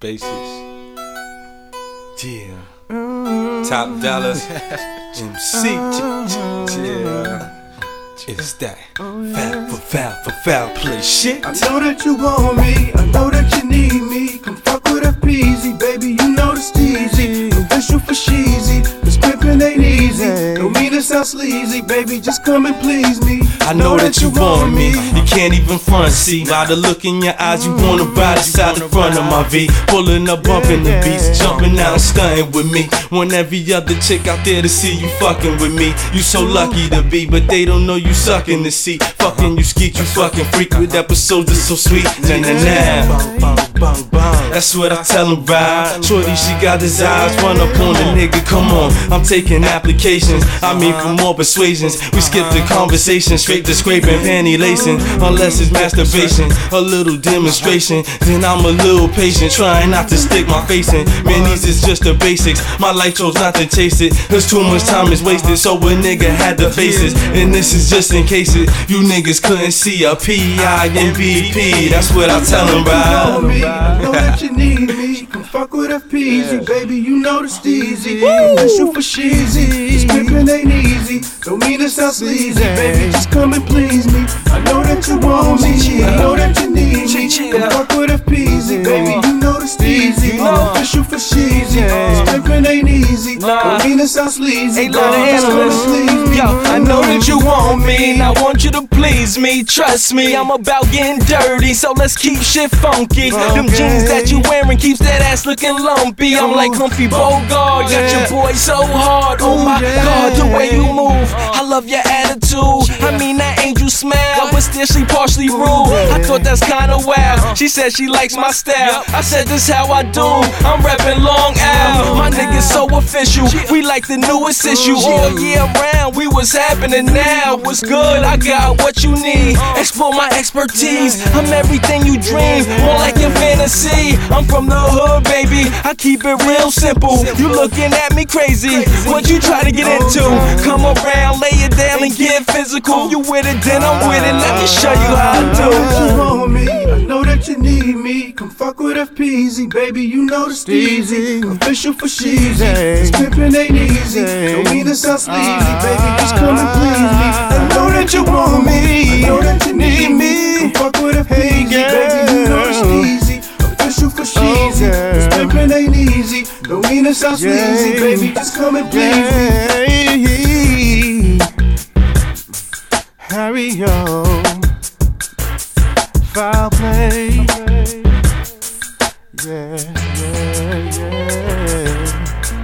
Basis. Yeah. Top dollar. MC. Yeah. It's that foul for foul for foul play shit. I know that you want me, I know that you need me. Come fuck with a peasy, baby, you know the steezy. Don't mean to sound sleazy, baby, just come and please me. I know that you want me. You can't even front see. By the look in your eyes, you wanna ride inside the front of my V. Pulling up, bumping the beats, jumping out, stunting with me. Want every other chick out there to see you fucking with me. You so lucky to be, but they don't know you sucking the seat. Fucking you skeet, you fucking freak with episodes that's so sweet. Nah nah nah. That's what I tell him, right? Shorty, she got eyes, run up on the nigga, come on. I'm taking applications, I mean for more persuasions. We skip the conversation, straight to scraping, panty lacing. Unless it's masturbation, a little demonstration. Then I'm a little patient, trying not to stick my face in. Man, these is just the basics. My life chose not to chase it. Cause too much time is wasted, so a nigga had to face it. And this is just in case it. You niggas couldn't see a P-I-M-B-P. That's what I tell them, want me, I know that you need me. Come fuck with a peasy, baby, you know the steezy. Official for sheezy, this pimpin' ain't easy. Don't mean to sound sleazy, baby, just come and please me. I know that you want me, I know that you need me. Come fuck with a ain't easy. Don't mean to sound sleazy, Ain't lot of baby, just come and analysts. Yo, I know that you want me, and I want you to please me. Trust me, I'm about getting dirty, so let's keep shit funky. Them jeans that you wearing keeps that ass looking lumpy. I'm oh, like Humphrey oh, Bogart, got your boy so hard. Oh my oh, god, the way you move, I love your attitude. I mean that angel smile, but still she partially rude. I thought that's kinda wild. She said she likes my style. I said this how I do. I'm rapping Long Al. My so official. We like the newest issue. All year round, we was happening now. What's good? I got what you need. Explore my expertise. I'm everything you dream. More like your fantasy. I'm from the hood, baby. I keep it real simple. You looking at me crazy. What you try to get into? Come around, lay it down and get physical. You with it, then I'm with it. Let me show you how I do. Come fuck with FPeezy, baby, you know the steezy. Official for sheezy, this pimpin' ain't easy. Don't mean to sound sleazy, baby, just come and please me. Ah. I know that you want me, I know that you need me. Come fuck with a peasy, baby, you know the steezy. Official for oh, sheezy, this pimpin' ain't easy. Don't mean to sound sleazy, baby, just come and please me. Harry, yo. Foul play. Yeah, yeah, yeah.